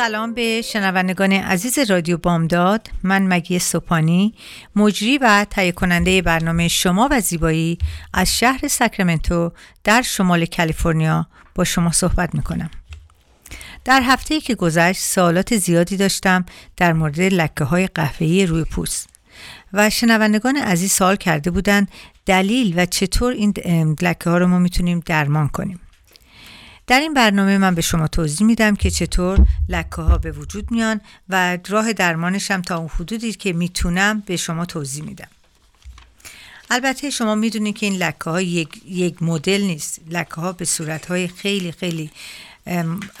سلام به شنوندگان عزیز رادیو بامداد. من مگی سوپانی مجری و تهیه کننده برنامه شما و زیبایی از شهر ساکرامنتو در شمال کالیفرنیا با شما صحبت می‌کنم. در هفته که گذشت سوالات زیادی داشتم در مورد لکه های قهوه‌ای روی پوست و شنوندگان عزیز سوال کرده بودند دلیل و چطور این لکه ها رو ما می‌تونیم درمان کنیم. در این برنامه من به شما توضیح میدم که چطور لکه ها به وجود میان و راه درمانشم تا اون حدودی که می‌تونم به شما توضیح میدم. البته شما می‌دونید که این لکه ها یک, یک مدل نیست. لکه ها به صورت های خیلی خیلی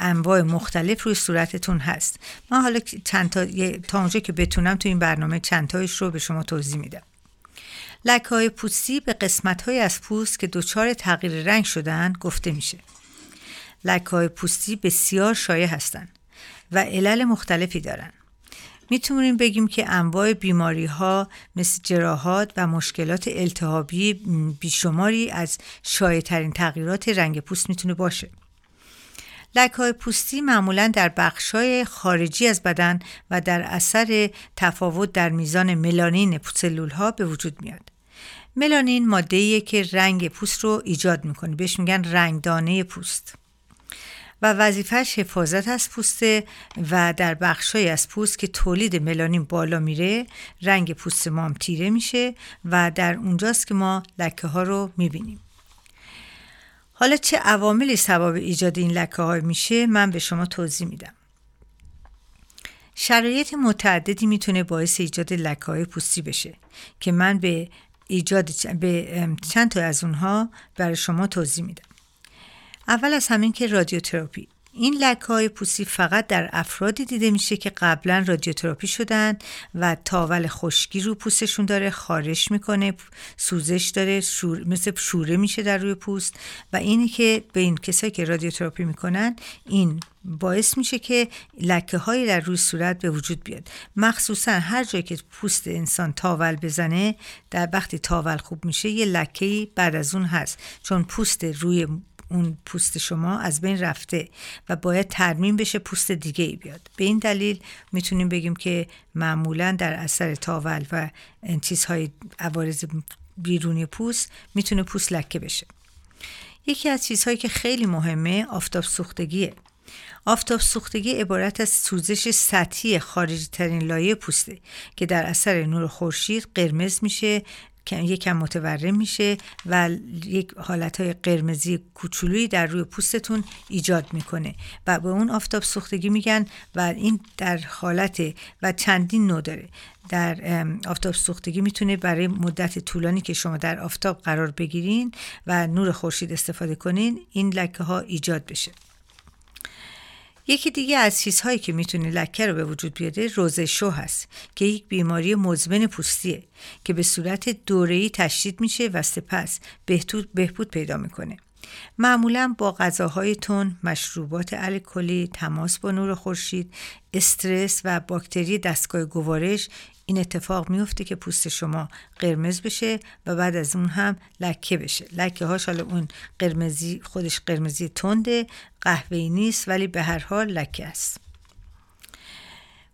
انواع مختلف روی صورتتون هست. من حالا چند تا, تا اونجا که بتونم تو این برنامه چند تایش رو به شما توضیح میدم. لکه های پوستی به قسمت های از پوست که دچار تغییر رنگ شدن گفته میشه. لکه پوستی بسیار شایع هستند و علل مختلفی دارند. می‌تونیم بگیم که انواع بیماری ها مثل جراحات و مشکلات التهابی بیشماری از شایع ترین تغییرات رنگ پوست می‌تونه باشه. لکه های پوستی معمولا در بخش خارجی از بدن و در اثر تفاوت در میزان ملانین سلول ها به وجود میاد. ملانین ماده که رنگ پوست رو ایجاد می‌کنه بهش میگن رنگدانه پوست. و وظیفهش حفاظت از پوسته و در بخشای از پوست که تولید ملانین بالا میره رنگ پوست ما هم تیره میشه و در اونجاست که ما لکه ها رو می‌بینیم. حالا چه عواملی سبب ایجاد این لکه ها میشه؟ من به شما توضیح میدم. شرایط متعددی می‌تونه باعث ایجاد لکه های پوستی بشه که من به ایجاد به چند تا از اونها برای شما توضیح میدم. اول از همین که رادیوتراپی. این لکه های پوستی فقط در افرادی دیده میشه که قبلا رادیوتراپی شدن و تاول خشکی رو پوستشون داره خارش می‌کنه سوزش داره شور... مثل شوره میشه در روی پوست. و اینی که به این کسایی که رادیوتراپی می‌کنن این باعث میشه که لکه های در روی صورت به وجود بیاد. مخصوصا هر جایی که پوست انسان تاول بزنه در وقتی تاول خوب میشه یه لکه بعد از اون هست. چون پوست روی اون پوست شما از بین رفته و باید ترمیم بشه پوست دیگه ای بیاد. به این دلیل می‌تونیم بگیم که معمولا در اثر تاول و چیزهای عوارض بیرونی پوست می‌تونه پوست لکه بشه. یکی از چیزهایی که خیلی مهمه آفتاب سوختگیه. آفتاب سوختگی عبارت از سوزش سطحی خارجی ترین لایه پوسته که در اثر نور خورشید قرمز میشه یکم متورم میشه و یک حالت های قرمزی کوچولویی در روی پوستتون ایجاد می‌کنه و به اون آفتاب سوختگی میگن و این در حالت و چندین نوع داره. در آفتاب سوختگی می‌تونه برای مدت طولانی که شما در آفتاب قرار بگیرین و نور خورشید استفاده کنین این لکه ها ایجاد بشه. یکی دیگه از چیزهایی که می‌تونه لکه رو به وجود بیاره روزشو هست که یک بیماری مزمن پوستیه که به صورت دوره‌ای تشدید میشه و سپس بهبود پیدا می‌کنه. معمولا با غذاهای تون، مشروبات الکلی، تماس با نور خورشید، استرس و باکتری دستگاه گوارش این اتفاق میفته که پوست شما قرمز بشه و بعد از اون هم لکه بشه. لکه هاش حالا اون قرمزی خودش قرمزی تنده قهوه‌ای نیست ولی به هر حال لکه است.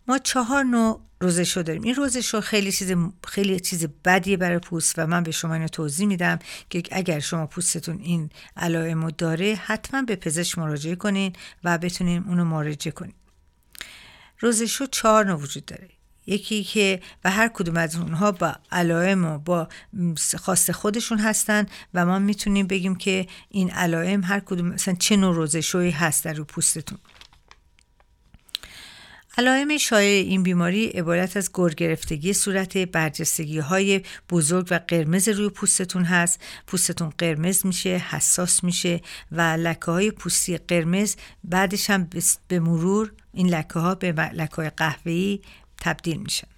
ما چهار نوع روزشو داریم. این روزشو خیلی چیز خیلی چیز بدیه برای پوست و من به شما اینو توضیح میدم که اگر شما پوستتون این علائم داره حتما به پزشک مراجعه کنین و بتونین اونو مراجعه کنین. روزشو چهار نوع وجود داره. یکی که و هر کدوم از اونها با علائم و با خاص خودشون هستن و ما می‌تونیم بگیم که این علائم هر کدوم مثلا چه نوع روزشویی هست در رو پوستتون. علائم شایع این بیماری عبارت از گرگرفتگی صورت برجستگی های بزرگ و قرمز روی پوستتون هست. پوستتون قرمز میشه حساس میشه و لکه های پوستی قرمز بعدش هم به مرور این لکه ها به لکه های قهوه‌ای تبدیل میشن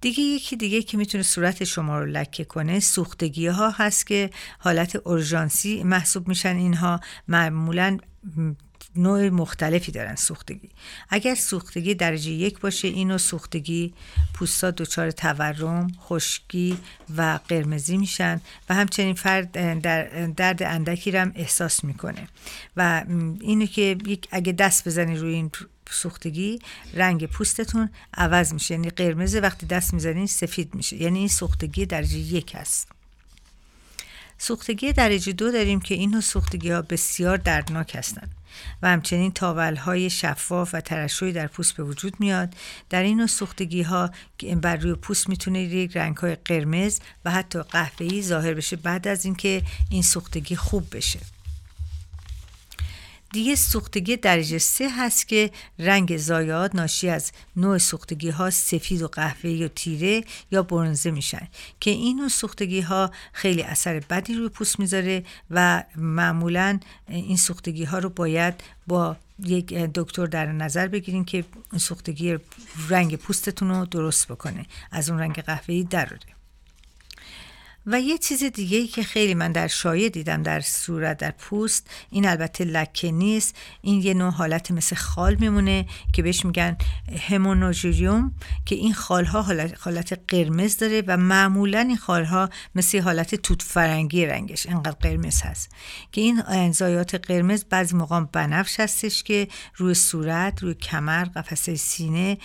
دیگه یکی دیگه که می‌تونه صورت شما رو لکه کنه سوختگی ها هست که حالت اورژانسی محسوب میشن اینها. معمولا نوع مختلفی دارن سوختگی. اگر سوختگی درجه یک باشه اینو سوختگی پوستا دچار تورم خشکی و قرمزی میشن و همچنین فرد در درد اندکی رو هم احساس می‌کنه. و اینو که اگه دست بزنی روی این سوختگی رنگ پوستتون عوض میشه. یعنی قرمز وقتی دست می‌زنین سفید میشه. یعنی این سوختگی درجه یک هست سوختگی درجه دو داریم که این سوختگی ها بسیار دردناک هستند و همچنین تاول های شفاف و ترشوی در پوست به وجود میاد. در این سوختگی ها بر روی پوست می‌تونه یک رنگ های قرمز و حتی قهوه‌ای ظاهر بشه بعد از اینکه این سوختگی خوب بشه. دیگه سوختگی درجه سه هست که رنگ زایات ناشی از نوع سوختگی ها سفید و قهوه‌ای و تیره یا برنزه میشن که این نوع سوختگی ها خیلی اثر بدی روی پوست می‌ذاره و معمولا این سوختگی ها رو باید با یک دکتر در نظر بگیرین که سوختگی رنگ پوستتون رو درست بکنه از اون رنگ قهوه‌ای دراره و یه چیز دیگه ای که خیلی من در شایع دیدم در صورت در پوست این البته لکه نیست این یه نوع حالت مثل خال میمونه که بهش میگن همونوژیوم که این خالها حالت, حالت قرمز داره و معمولا این خالها مثل حالت توت فرنگی رنگش انقدر قرمز هست. که این انزایات قرمز بعضی موقع بنفش هستش که روی صورت روی کمر قفسه سینه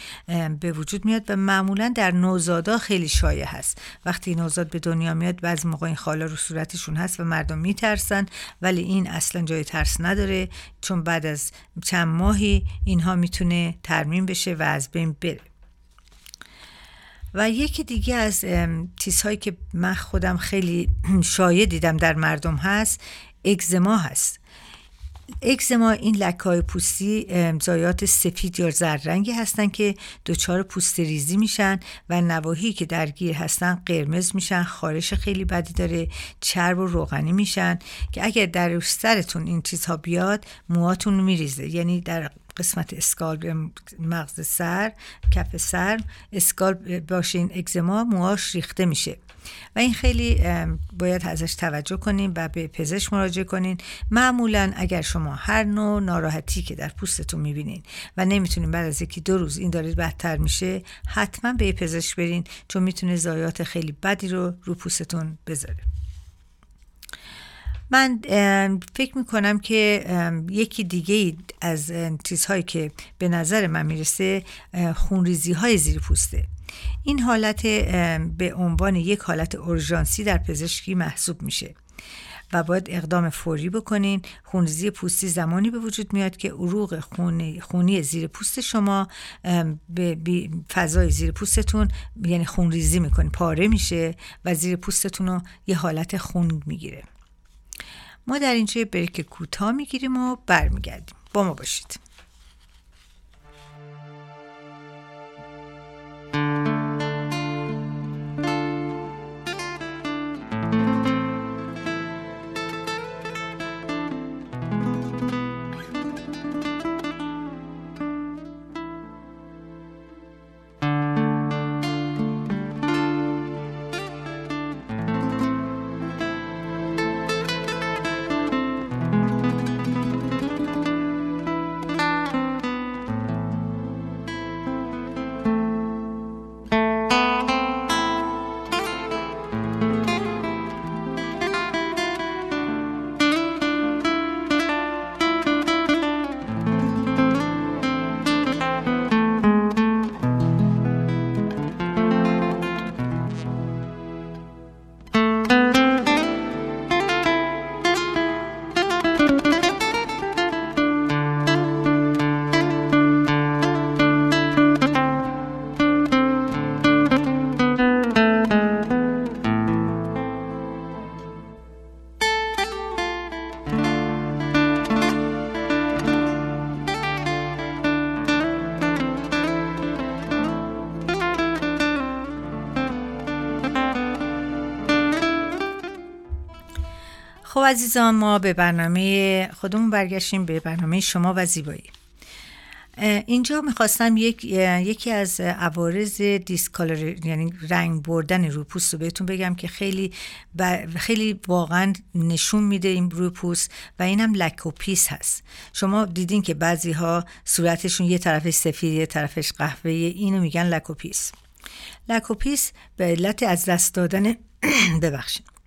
به وجود میاد و معمولا در نوزادا خیلی شایع هست. وقتی نوزاد به دنیا میاد میاد بعضی موقع این خالا رو صورتشون هست و مردم میترسن ولی این اصلا جای ترس نداره. چون بعد از چند ماهی اینها می‌تونه ترمیم بشه و از بین بره. و یکی دیگه از چیزهایی که من خودم خیلی شایع دیدم در مردم هست اگزما هست. اکزما این لکه های پوستی زایات سفید یا زرد هستن که دچار پوست ریزی میشن و نواحی که درگیر هستن قرمز میشن خارش خیلی بدی داره چرب و روغنی میشن که اگر در سرتون این چیزها بیاد موهاتون میریزه. یعنی در قسمت اسکال مغز سر کف سر اسکال باشه این اگزما موهاش ریخته میشه. و این خیلی باید ازش توجه کنیم و به پزشک مراجعه کنین. معمولا اگر شما هر نوع ناراحتی که در پوستتون می‌بینین و نمی‌تونین بعد از یکی دو روز این دارید بدتر میشه حتما به پزشک برین چون می‌تونه زایات خیلی بدی رو رو پوستتون بذاره. من فکر می‌کنم که یکی دیگه از چیزهایی که به نظر من می‌رسه خونریزی های زیر پوسته. این حالت به عنوان یک حالت اورژانسی در پزشکی محسوب میشه و باید اقدام فوری بکنین. خونریزی پوستی زمانی به وجود میاد که عروق خونی, زیر پوست شما به فضای زیر پوستتون یعنی خونریزی می‌کنه پاره میشه و زیر پوستتون رو یه حالت خون می‌گیره. ما در اینجا بریک کوتاه می‌گیریم و برمیگردیم. با ما باشید. عزیزان ما به برنامه خودمون برگشتیم به برنامه شما و زیبایی. اینجا می‌خواستم یک، یکی از عوارض discolor یعنی رنگ بردن روی پوست رو بهتون بگم که خیلی خیلی واقعا نشون میده این روی پوست و اینم لک و پیس هست. شما دیدین که بعضی ها صورتشون یه طرفش سفید یه طرفش قهوه‌ای اینو میگن لکوپیس لکوپیس به علت از دست دادن ببخشید.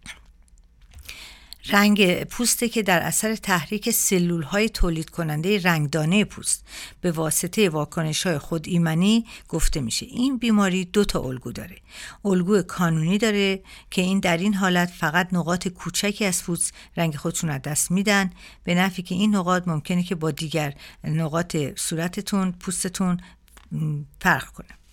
رنگ پوسته که در اثر تحریک سلول های تولید کننده رنگدانه پوست به واسطه واکنش های خود ایمنی گفته میشه. این بیماری دو تا الگو داره. الگو کانونی داره که این در این حالت فقط نقاط کوچکی از پوست رنگ خودشون از دست میدن. به نفی که این نقاط ممکنه که با دیگر نقاط صورتتون پوستتون فرق کنه.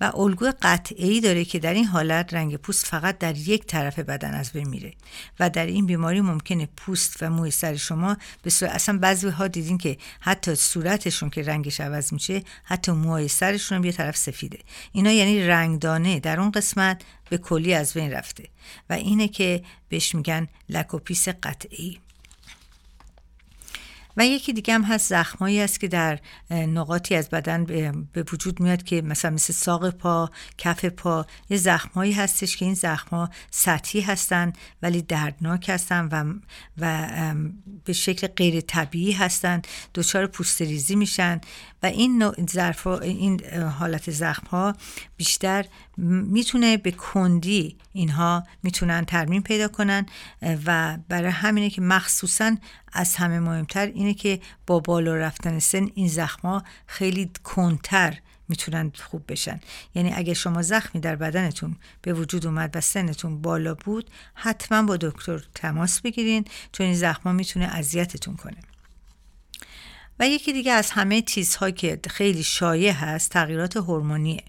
و الگو قطعی داره که در این حالت رنگ پوست فقط در یک طرف بدن از بین میره و در این بیماری ممکنه پوست و موی سر شما به صورت اصلا بعضی ها دیدین که حتی صورتشون که رنگش عوض میشه حتی موهای سرشون هم یه طرف سفیده. اینا یعنی رنگدانه در اون قسمت به کلی از بین رفته و اینه که بهش میگن لکوپیس قطعی و یکی دیگه هم هست زخمایی است که در نقاطی از بدن به وجود میاد که مثلا مثل ساق پا کف پا یه زخمایی هستش که این زخما سطحی هستن ولی دردناک هستن و, و به شکل غیر طبیعی هستن دچار پوستریزی میشن و این این حالت زخم ها بیشتر می‌تونه به کندی اینها می‌تونن ترمیم پیدا کنن و برای همینه که مخصوصا از همه مهمتر اینه که با بالا رفتن سن این زخما خیلی کندتر می‌تونن خوب بشن. یعنی اگه شما زخمی در بدنتون به وجود اومد و سنتون بالا بود حتما با دکتر تماس بگیرین چون این زخما می‌تونه اذیتتون کنه. و یکی دیگه از همه چیزها که خیلی شایع هست تغییرات هورمونیه.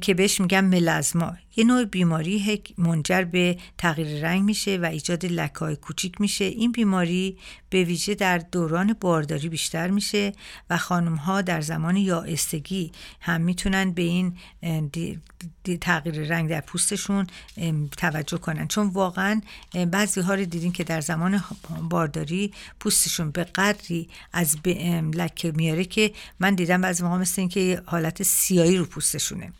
که بهش میگم ملزما یه نوع بیماری منجر به تغییر رنگ میشه و ایجاد لکای کوچیک میشه. این بیماری به ویژه در دوران بارداری بیشتر میشه و خانم ها در زمان یائستگی هم می‌تونن به این تغییر رنگ در پوستشون توجه کنن. چون واقعا بعضی ها رو دیدین که در زمان بارداری پوستشون به قدری از لکه میاره که من دیدم بعضی موقع مثل اینکه حالت سیایی رو پوستشونه.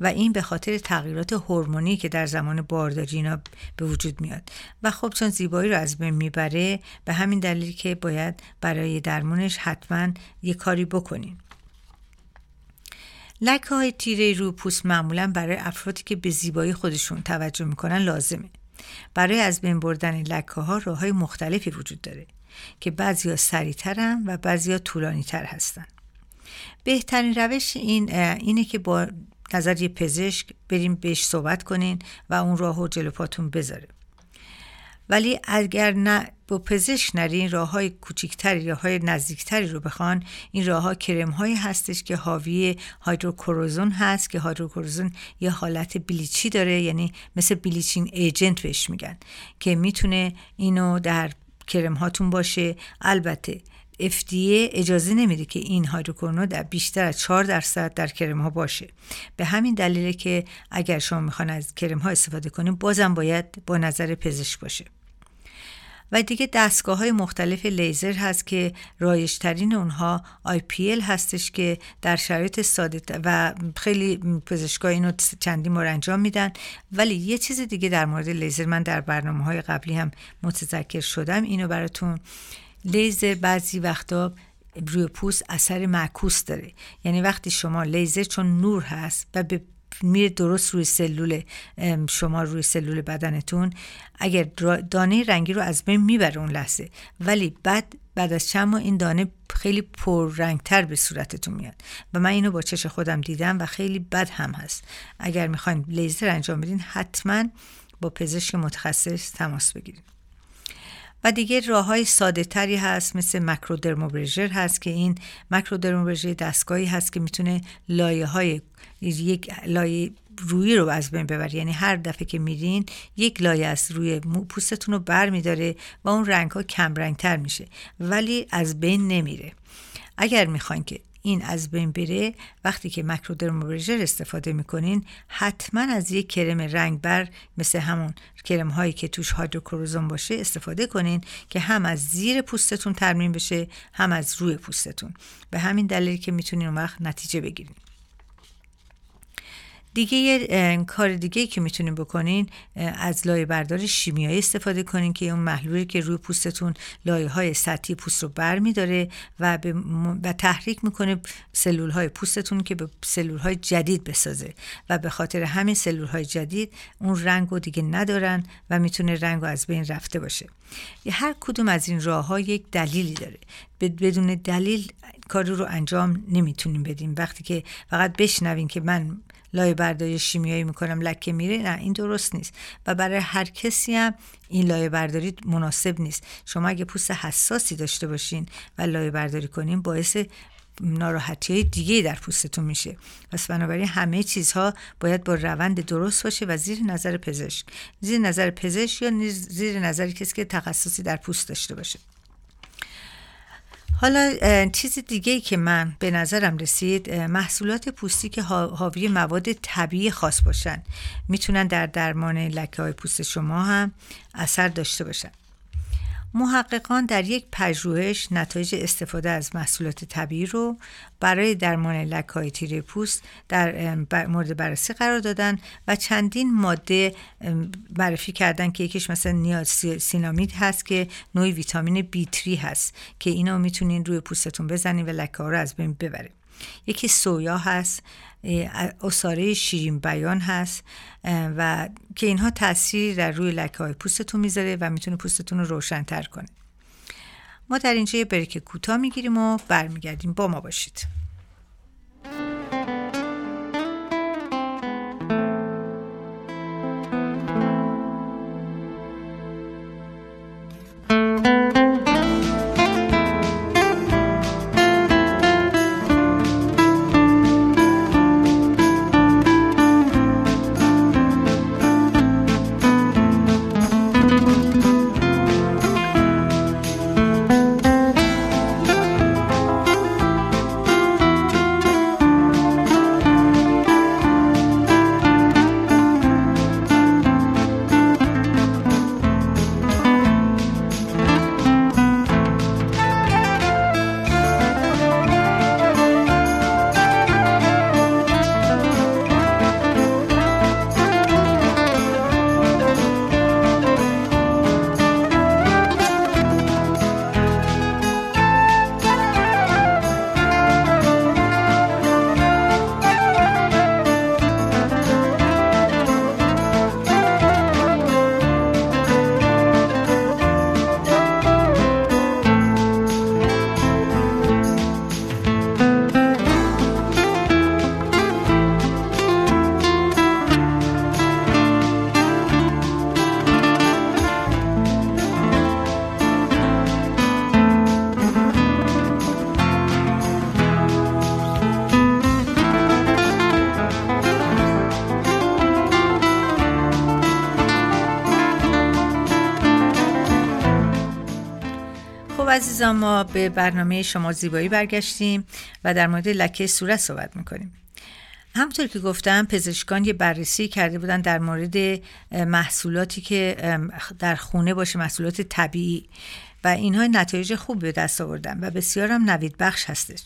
و این به خاطر تغییرات هورمونی که در زمان بارداری اینا به وجود میاد. و خب چون زیبایی رو از بین می‌بره به همین دلیل که باید برای درمونش حتما یه کاری بکنین لکه های تیره رو پوست معمولا برای افرادی که به زیبایی خودشون توجه می‌کنن لازمه. برای از بین بردن لکه ها راه های مختلفی وجود داره که بعضی ها سریعترن و بعضی ها طولانی تر هستن. بهترین روش این اینه که با نظر یه پزشک بریم بهش صحبت کنین و اون راهو جلو پاتون بذاره ولی اگر نه با پزشک نرین راه های کوچیکتری یا های نزدیکتری رو بخوان این راه ها کرم هایی هستش که حاوی هایدروکوروزون هست که هایدروکوروزون یه حالت بلیچی داره یعنی مثل بلیچینگ ایجنت بهش میگن که می‌تونه اینو در کرم هاتون باشه. البته FDA اجازه نمیده که این هایدروکورونو در بیشتر از 4 درصد در کرم ها باشه. به همین دلیله که اگر شما می‌خوان از کرم ها استفاده کنیم بازم باید با نظر پزشک باشه. و دیگه دستگاه های مختلف لیزر هست که رایشترین اونها IPL هستش که در شرایط ساده و خیلی پزشکا اینو چندی انجام میدن. ولی یه چیز دیگه در مورد لیزر من در برنامه های قبلی هم متذکر شدم. اینو براتون لیزر بعضی وقتا روی پوست اثر معکوس داره. یعنی وقتی شما لیزر چون نور هست و به میره درست روی سلول شما روی سلول بدنتون اگر دانه رنگی رو از بین می‌بره اون لحظه ولی بعد بعد از چند ماه این دانه خیلی پر رنگتر به صورتتون میاد. و من اینو با چش خودم دیدم و خیلی بد هم هست. اگر می‌خواین لیزر انجام بدین حتما با پزشک متخصص تماس بگیرید و دیگه راه های ساده تری هست مثل مکرودرموبرژر هست که این مکرودرموبرژر دستگاهی هست که می‌تونه لایه های یک لایه روی رو از بین ببر یعنی هر دفعه که میرین یک لایه از روی پوستتون رو بر میداره و اون رنگ ها کم رنگ تر میشه ولی از بین نمیره. اگر می‌خواین که این از بین بره وقتی که مکرودرمابرژر استفاده می‌کنین حتما از یک کرم رنگبر مثل همون کرم هایی که توش هایدروکروزوم باشه استفاده کنین که هم از زیر پوستتون ترمیم بشه هم از روی پوستتون. به همین دلیلی که می‌تونین اون وقت نتیجه بگیرین. دیگه کار دیگه که می‌تونین بکنین از لایه بردار شیمیایی استفاده کنین که اون محلولی که روی پوستتون لایه های سطحی پوست رو بر میداره و, و تحریک می‌کنه سلول های پوستتون که به سلول های جدید بسازه و به خاطر همین سلول های جدید اون رنگ رو دیگه ندارن و می‌تونه رنگ رو از بین رفته باشه. هر کدوم از این راه ها یک دلیلی داره. بدون دلیل کاری رو انجام نمی‌تونیم بدیم. وقتی که فقط بشنوین که من لایه برداری شیمیایی می‌کنم لکه میره نه این درست نیست. و برای هر کسی هم این لایه برداری مناسب نیست. شما اگه پوست حساسی داشته باشین و لایه برداری کنین باعث ناراحتی های دیگه در پوستتون میشه. پس بنابراین همه چیزها باید با روند درست باشه و زیر نظر پزشک. زیر نظر پزشک یا زیر نظر کسی که تخصصی در پوست داشته باشه. حالا چیز دیگه که من به نظرم رسید محصولات پوستی که حاوی مواد طبیعی خاص باشن. می‌تونن در درمان لکه های پوست شما هم اثر داشته باشن. محققان در یک پژوهش نتایج استفاده از محصولات طبیعی رو برای درمان لکهای تیره پوست در مورد بررسی قرار دادن و چندین ماده معرفی کردن که یکیش مثلا نیاسینامید هست که نوعی ویتامین B3 هست که اینو می‌تونین روی پوستتون بزنین و لکه ها رو از بین ببره یکی سویا هست اصاره شیرین بیان هست و که اینها تاثیری در روی لکه های پوستتون می‌ذاره و می‌تونه پوستتون رو روشنتر کنه. ما در اینجا یه بریک کوتاه می‌گیریم و برمیگردیم. با ما باشید. عزیزان ما به برنامه شما زیبایی برگشتیم و در مورد لکه صورت صحبت می‌کنیم. همطور که گفتم پزشکان یه بررسی کرده بودن در مورد محصولاتی که در خونه باشه محصولات طبیعی و اینها نتایج خوب به دست آوردن و بسیار هم نوید بخش هستش.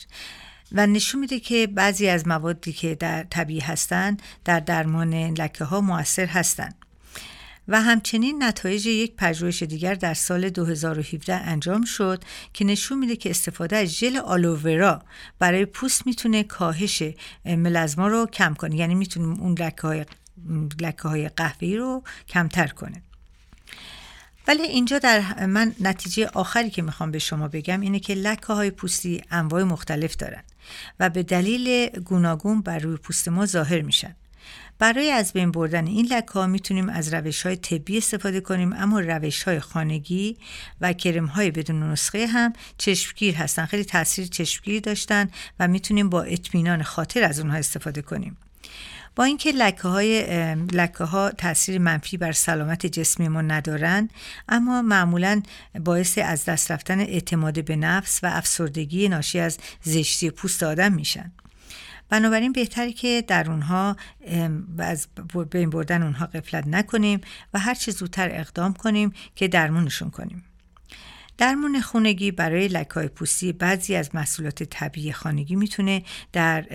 و نشون میده که بعضی از موادی که در طبیعی هستند در درمان لکه ها موثر هستند و همچنین نتایج یک پژوهش دیگر در سال 2017 انجام شد که نشون میده که استفاده از ژل آلوورا برای پوست می‌تونه کاهش ملزما رو کم کنه. یعنی می‌تونه اون لکه های, لکه های قهوه‌ای رو کمتر کنه. ولی اینجا در من نتیجه آخری که می‌خوام به شما بگم اینه که لکه های پوستی انواع مختلف دارن و به دلیل گوناگون بر روی پوست ما ظاهر میشن. برای از بین بردن این لکه ها می‌تونیم از روش های طبی استفاده کنیم اما روش های خانگی و کرم های بدون نسخه هم چشمگیر هستن خیلی تاثیر چشمگیری داشتن و می‌تونیم با اطمینان خاطر از اونها استفاده کنیم. با اینکه لکه های لکه ها تاثیر منفی بر سلامت جسمی ما ندارن اما معمولا باعث از دست رفتن اعتماد به نفس و افسردگی ناشی از زشتی پوست آدم میشن. بنابراین بهتره که در اونها از بین بردن اونها قفلت نکنیم و هر چه زودتر اقدام کنیم که درمونشون کنیم. درمون خونگی برای لکای پوستی بعضی از محصولات طبیعی خانگی می‌تونه در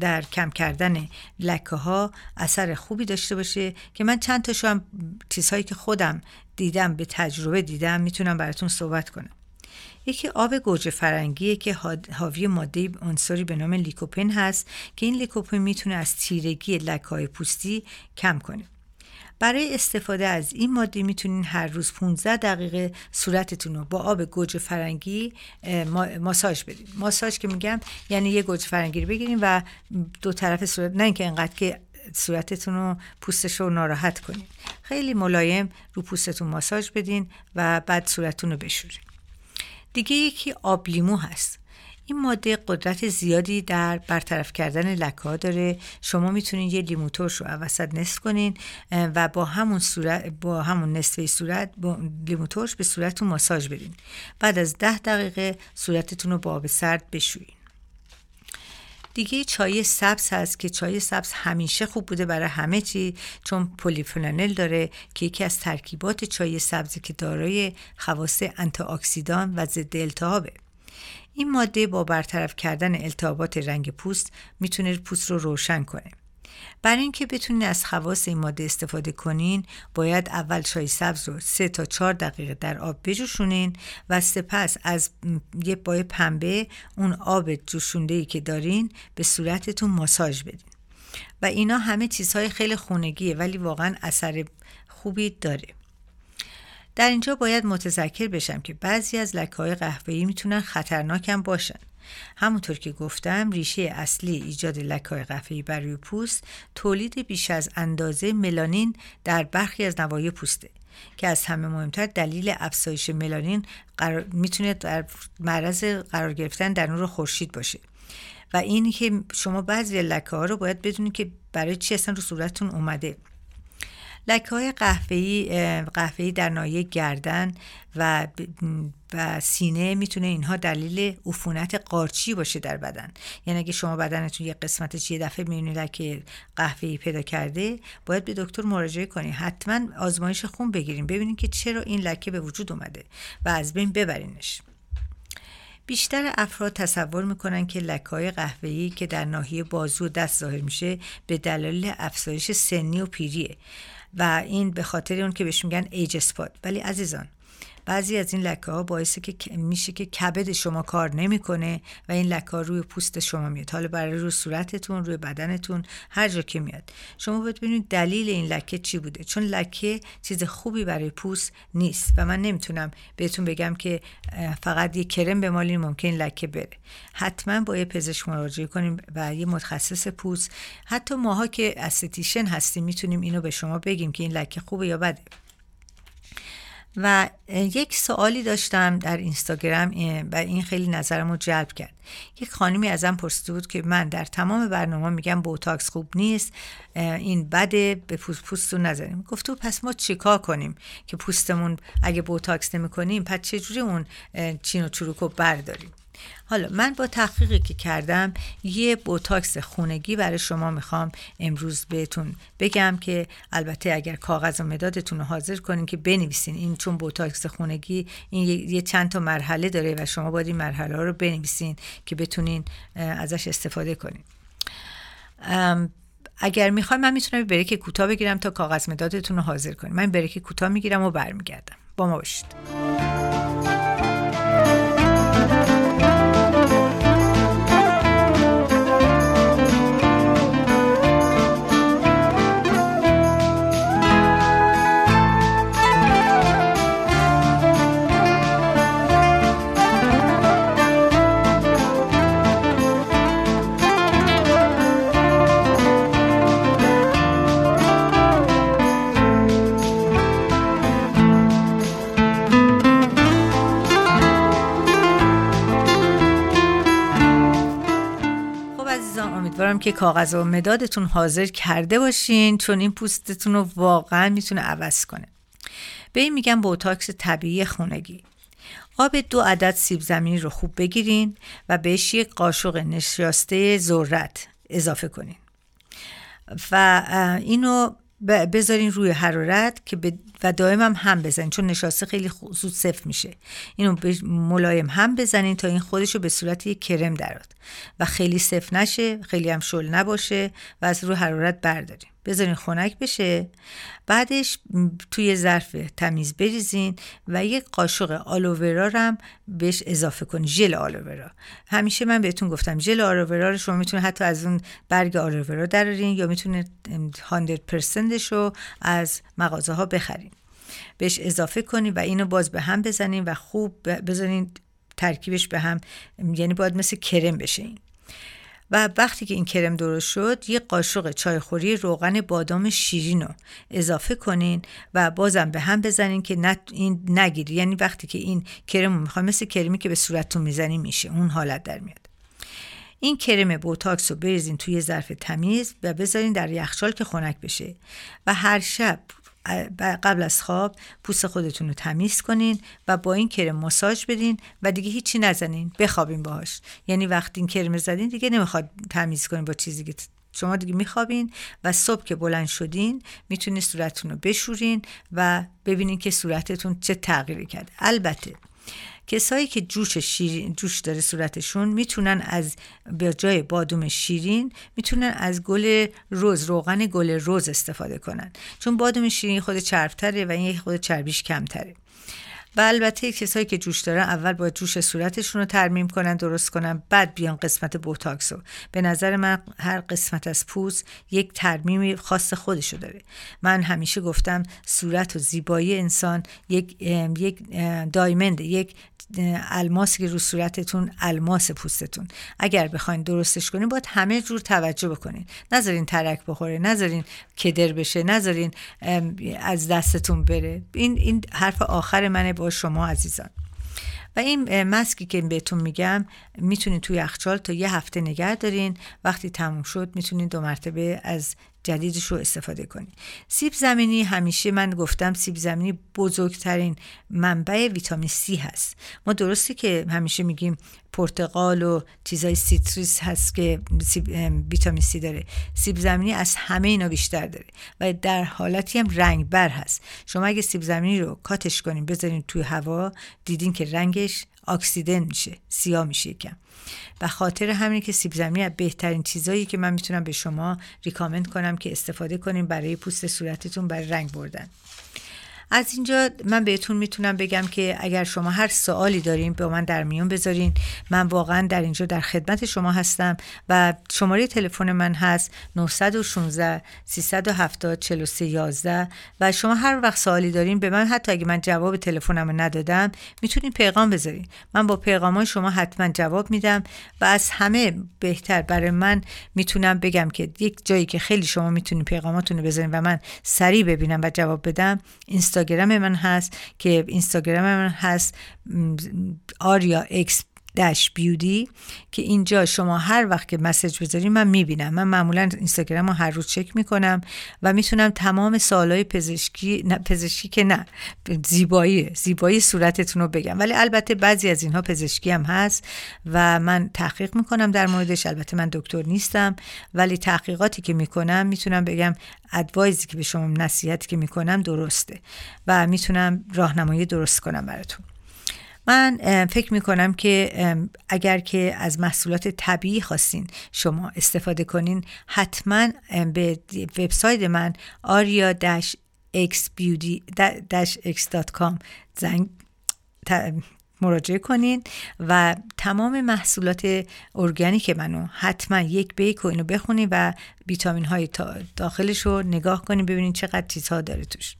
در کم کردن لکه ها اثر خوبی داشته باشه که من چند تاشو هم چیزهایی که خودم دیدم به تجربه دیدم می‌تونم براتون صحبت کنم. یکی آب گوجه فرنگیه که حاوی ماده عنصری به نام لیکوپن هست که این لیکوپن می‌تونه از تیرگی لکه پوستی کم کنه. برای استفاده از این ماده می‌تونین هر روز 15 دقیقه صورتتون رو با آب گوجه فرنگی ماساژ بدین. ماساژ که میگم یعنی یه گوجه فرنگی رو بگیرین و دو طرف صورت نه اینکه انقدر که صورتتون رو پوستش رو ناراحت کنین. خیلی ملایم رو پوستتون ماساژ بدین و بعد صورتتون رو بشورین. دیگه یکی آب لیمو هست. این ماده قدرت زیادی در برطرف کردن لکه داره. شما می‌تونید یه لیمو ترش رو وسط نصف کنین و با همون صورت با همون نصفه صورت با لیمو ترش به صورتتون ماساژ بدین بعد از ده دقیقه صورتتون رو با آب سرد بشویین. دیگه چای سبز هست که چای سبز همیشه خوب بوده برای همه چی چون پلی‌فنول داره که یکی از ترکیبات چای سبز که دارای خواص آنتی اکسیدان و ضد التهابه. این ماده با برطرف کردن التهابات رنگ پوست می‌تونه پوست رو روشن کنه. برای اینکه بتونین از خواص این ماده استفاده کنین باید اول چای سبز رو سه تا چهار دقیقه در آب بجوشونین و سپس از یه بای پنبه اون آب جوشونده ای که دارین به صورتتون ماساژ بدین و اینا همه چیزهای خیلی خونگیه ولی واقعا اثر خوبی داره در اینجا باید متذکر بشم که بعضی از لکه های قهوه‌ای می‌تونن خطرناکم باشن. همونطور که گفتم ریشه اصلی ایجاد لکه های قهوه‌ای بر روی پوست تولید بیش از اندازه ملانین در برخی از نواحی پوسته که از همه مهمتر دلیل افزایش ملانین قرار می‌تونه در معرض قرار گرفتن در نور خورشید باشه. و این که شما بعضی لکه ها رو باید بدونید که برای چی اصلا رو صورتتون اومده. لکه های قهوه‌ای در نایه گردن و و سینه می‌تونه اینها دلیل عفونت قارچی باشه در بدن. یعنی اگه شما بدنتون یه قسمتش یه دفعه می‌بینید لکه قهوه‌ای پیدا کرده باید به دکتر مراجعه کنید. حتما آزمایش خون بگیریم. ببینید که چرا این لکه به وجود اومده و از بین ببرینش. بیشتر افراد تصور می‌کنن که لکای قهوه‌ای که در ناحیه بازو و دست ظاهر میشه به دلیل افزایش سنی و پیریه. و این به خاطر اون که بهش میگن ایج اسپات ولی عزیزان بعضی از این لکه ها باعث که میشه که کبد شما کار نمی‌کنه و این لکه ها روی پوست شما میاد. حالا برای روی صورتتون روی بدنتون هر جا که میاد. شما باید ببینید دلیل این لکه چی بوده. چون لکه چیز خوبی برای پوست نیست و من نمی‌تونم بهتون بگم که فقط یه کرم بمالین ممکن لکه بره. حتما با یه پزشک مراجعه کنیم و یه متخصص پوست. حتی ماها که esthetician هستیم می‌تونیم اینو به شما بگیم که این لکه خوبه یا بده. و یک سوالی داشتم در اینستاگرام و این خیلی نظرم رو جلب کرد. یک خانمی ازم پرسیده بود که من در تمام برنامه میگم بوتاکس خوب نیست این بده به پوست پوست رو نزنیم. پس ما چیکار کنیم که پوستمون اگه بوتاکس نمی کنیم پس چجوری اون چین و چروک رو برداریم؟ حالا من با تحقیقی که کردم یه بوتاکس خونگی برای شما می‌خوام امروز بهتون بگم که البته اگر کاغذ و مدادتون رو حاضر کنین که بنویسین. این چون بوتاکس خونگی این یه چند تا مرحله داره و شما باید این مرحله رو بنویسین که بتونین ازش استفاده کنین. اگر می‌خوایم من می‌تونم break کوتاه بگیرم تا کاغذ مدادتون رو حاضر کنیم من break کوتاه می‌گیرم و برمیگردم. با ما باشید. که کاغذ و مدادتون حاضر کرده باشین چون این پوستتون رو واقعا می‌تونه عوض کنه. به این میگم بوتاکس طبیعی خونگی. آب دو عدد سیب زمینی رو خوب بگیرین و بهش یک قاشق نشاسته ذرت اضافه کنین. و اینو بذارین روی حرارت که و دائم هم هم بزنین چون نشاسته خیلی زود سفت میشه. اینو ملایم هم بزنین تا این خودش رو به صورت یک کرم دراد و خیلی سفت نشه خیلی هم شل نباشه و از روی حرارت بردارین. بذارین خنک بشه. بعدش توی ظرف تمیز بریزین و یک قاشق آلوورا هم بهش اضافه کنین. ژل آلوورا. همیشه من بهتون گفتم ژل آلوورا رو شما می‌تونید حتی از اون برگ آلوورا درارین یا می‌تونید 100% رو از مغازه ها بخرین. بهش اضافه کنین و اینو باز به هم بزنین و خوب بزنین ترکیبش به هم یعنی باید مثل کرم بشه این. و وقتی که این کرم درست شد یه قاشق چایخوری روغن بادام شیرین رو اضافه کنین و بازم به هم بزنین که نت این نگیری. یعنی وقتی که این کرم رو می‌خوای مثل کرمی که به صورتتون می‌زنی میشه. اون حالت در میاد. این کرم بوتاکس رو بریزین توی ظرف تمیز و بذارین در یخچال که خنک بشه. و هر شب قبل از خواب پوست خودتون رو تمیز کنین و با این کرم ماساژ بدین و دیگه هیچی نزنین. بخوابین باهاش. یعنی وقتی این کرم زدین دیگه نمی‌خواد تمیز کنین با چیزی که شما دیگه میخوابین و صبح که بلند شدین می‌تونید صورتتون رو بشورین و ببینین که صورتتون چه تغییری کرده. البته کسایی که جوش شیرین جوش داره صورتشون می‌تونن از به جای بادوم شیرین می‌تونن از گل روز روغن گل روز استفاده کنن. چون بادوم شیرین خود چربتره و این خود چربیش کمتره. و البته کسایی که جوش دارن اول باید جوش صورتشون رو ترمیم کنن درست کنن بعد بیان قسمت بوتاکس رو. به نظر من هر قسمت از پوست یک ترمیم خاص خودشو داره. من همیشه گفتم صورت و زیبایی انسان یک یک دایمنده یک الماسی که رو صورتتون الماس پوستتون. اگر بخواین درستش کنین باید همه جور توجه بکنین. نذارین ترک بخوره نذارین کدر بشه نذارین از دستتون بره. این این حرف آخر منه. با شما عزیزان. و این مسکی که بهتون میگم می‌تونید توی یخچال تا یه هفته نگه دارین. وقتی تموم شد می‌تونین دو مرتبه از جدیدش رو استفاده کنید سیب زمینی همیشه من گفتم سیب زمینی بزرگترین منبع ویتامین C هست. ما درسته که همیشه میگیم پرتقال و چیزای citrus هست که ویتامین C داره. سیب زمینی از همه اینا بیشتر داره و در حالتی هم رنگ بر هست. شما اگه سیب زمینی رو cut ش کنین بذارین توی هوا دیدین که رنگش اکسیده میشه سیاه میشه یکم. به خاطر همینه که سیب زمینی از بهترین چیزایی که من می‌تونم به شما recommend کنم که استفاده کنیم برای پوست صورتتون برای رنگ بردن. از اینجا من بهتون می‌تونم بگم که اگر شما هر سوالی دارین به من در میون بذارین. من واقعا در اینجا در خدمت شما هستم و شماره تلفن من هست 916 370 4311 و شما هر وقت سوالی دارین به من حتی اگه من جواب تلفنم ندادم می‌تونین پیغام بذارین. من با پیغام شما حتما جواب میدم و از همه بهتر برای من می‌تونم بگم که یک جایی که خیلی شما می‌تونین پیغاماتون رو بذارین و من سریع ببینم و جواب بدم اینستا اینستاگرام من هست که اینستاگرام من هست آریا اکس دش بیودی که اینجا شما هر وقت که مسج بذارین من می‌بینم. من معمولا اینستاگرام رو هر روز چک می‌کنم و می‌تونم تمام سوالای پزشکی نه پزشکی که نه زیبایی زیبایی صورتتون رو بگم. ولی البته بعضی از اینها پزشکی هم هست و من تحقیق می‌کنم در موردش. البته من دکتر نیستم ولی تحقیقاتی که می‌کنم می‌تونم بگم ادوایزی که به شما نصیحتی که می‌کنم درسته و می‌تونم راهنمایی درست کنم براتون. من فکر می‌کنم که اگر که از محصولات طبیعی خواستین شما استفاده کنین حتما به وبسایت من آریا xbeauty-x.com زنگ مراجعه کنین و تمام محصولات ارگانیک منو حتما یک بیک و اینو بخونین و ویتامین های داخلش رو نگاه کنین ببینین چقدر چیزها داره توش.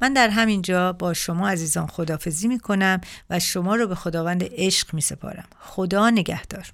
من در همین جا با شما عزیزان خدافزی می کنم و شما رو به خداوند عشق می سپارم خدا نگهدار.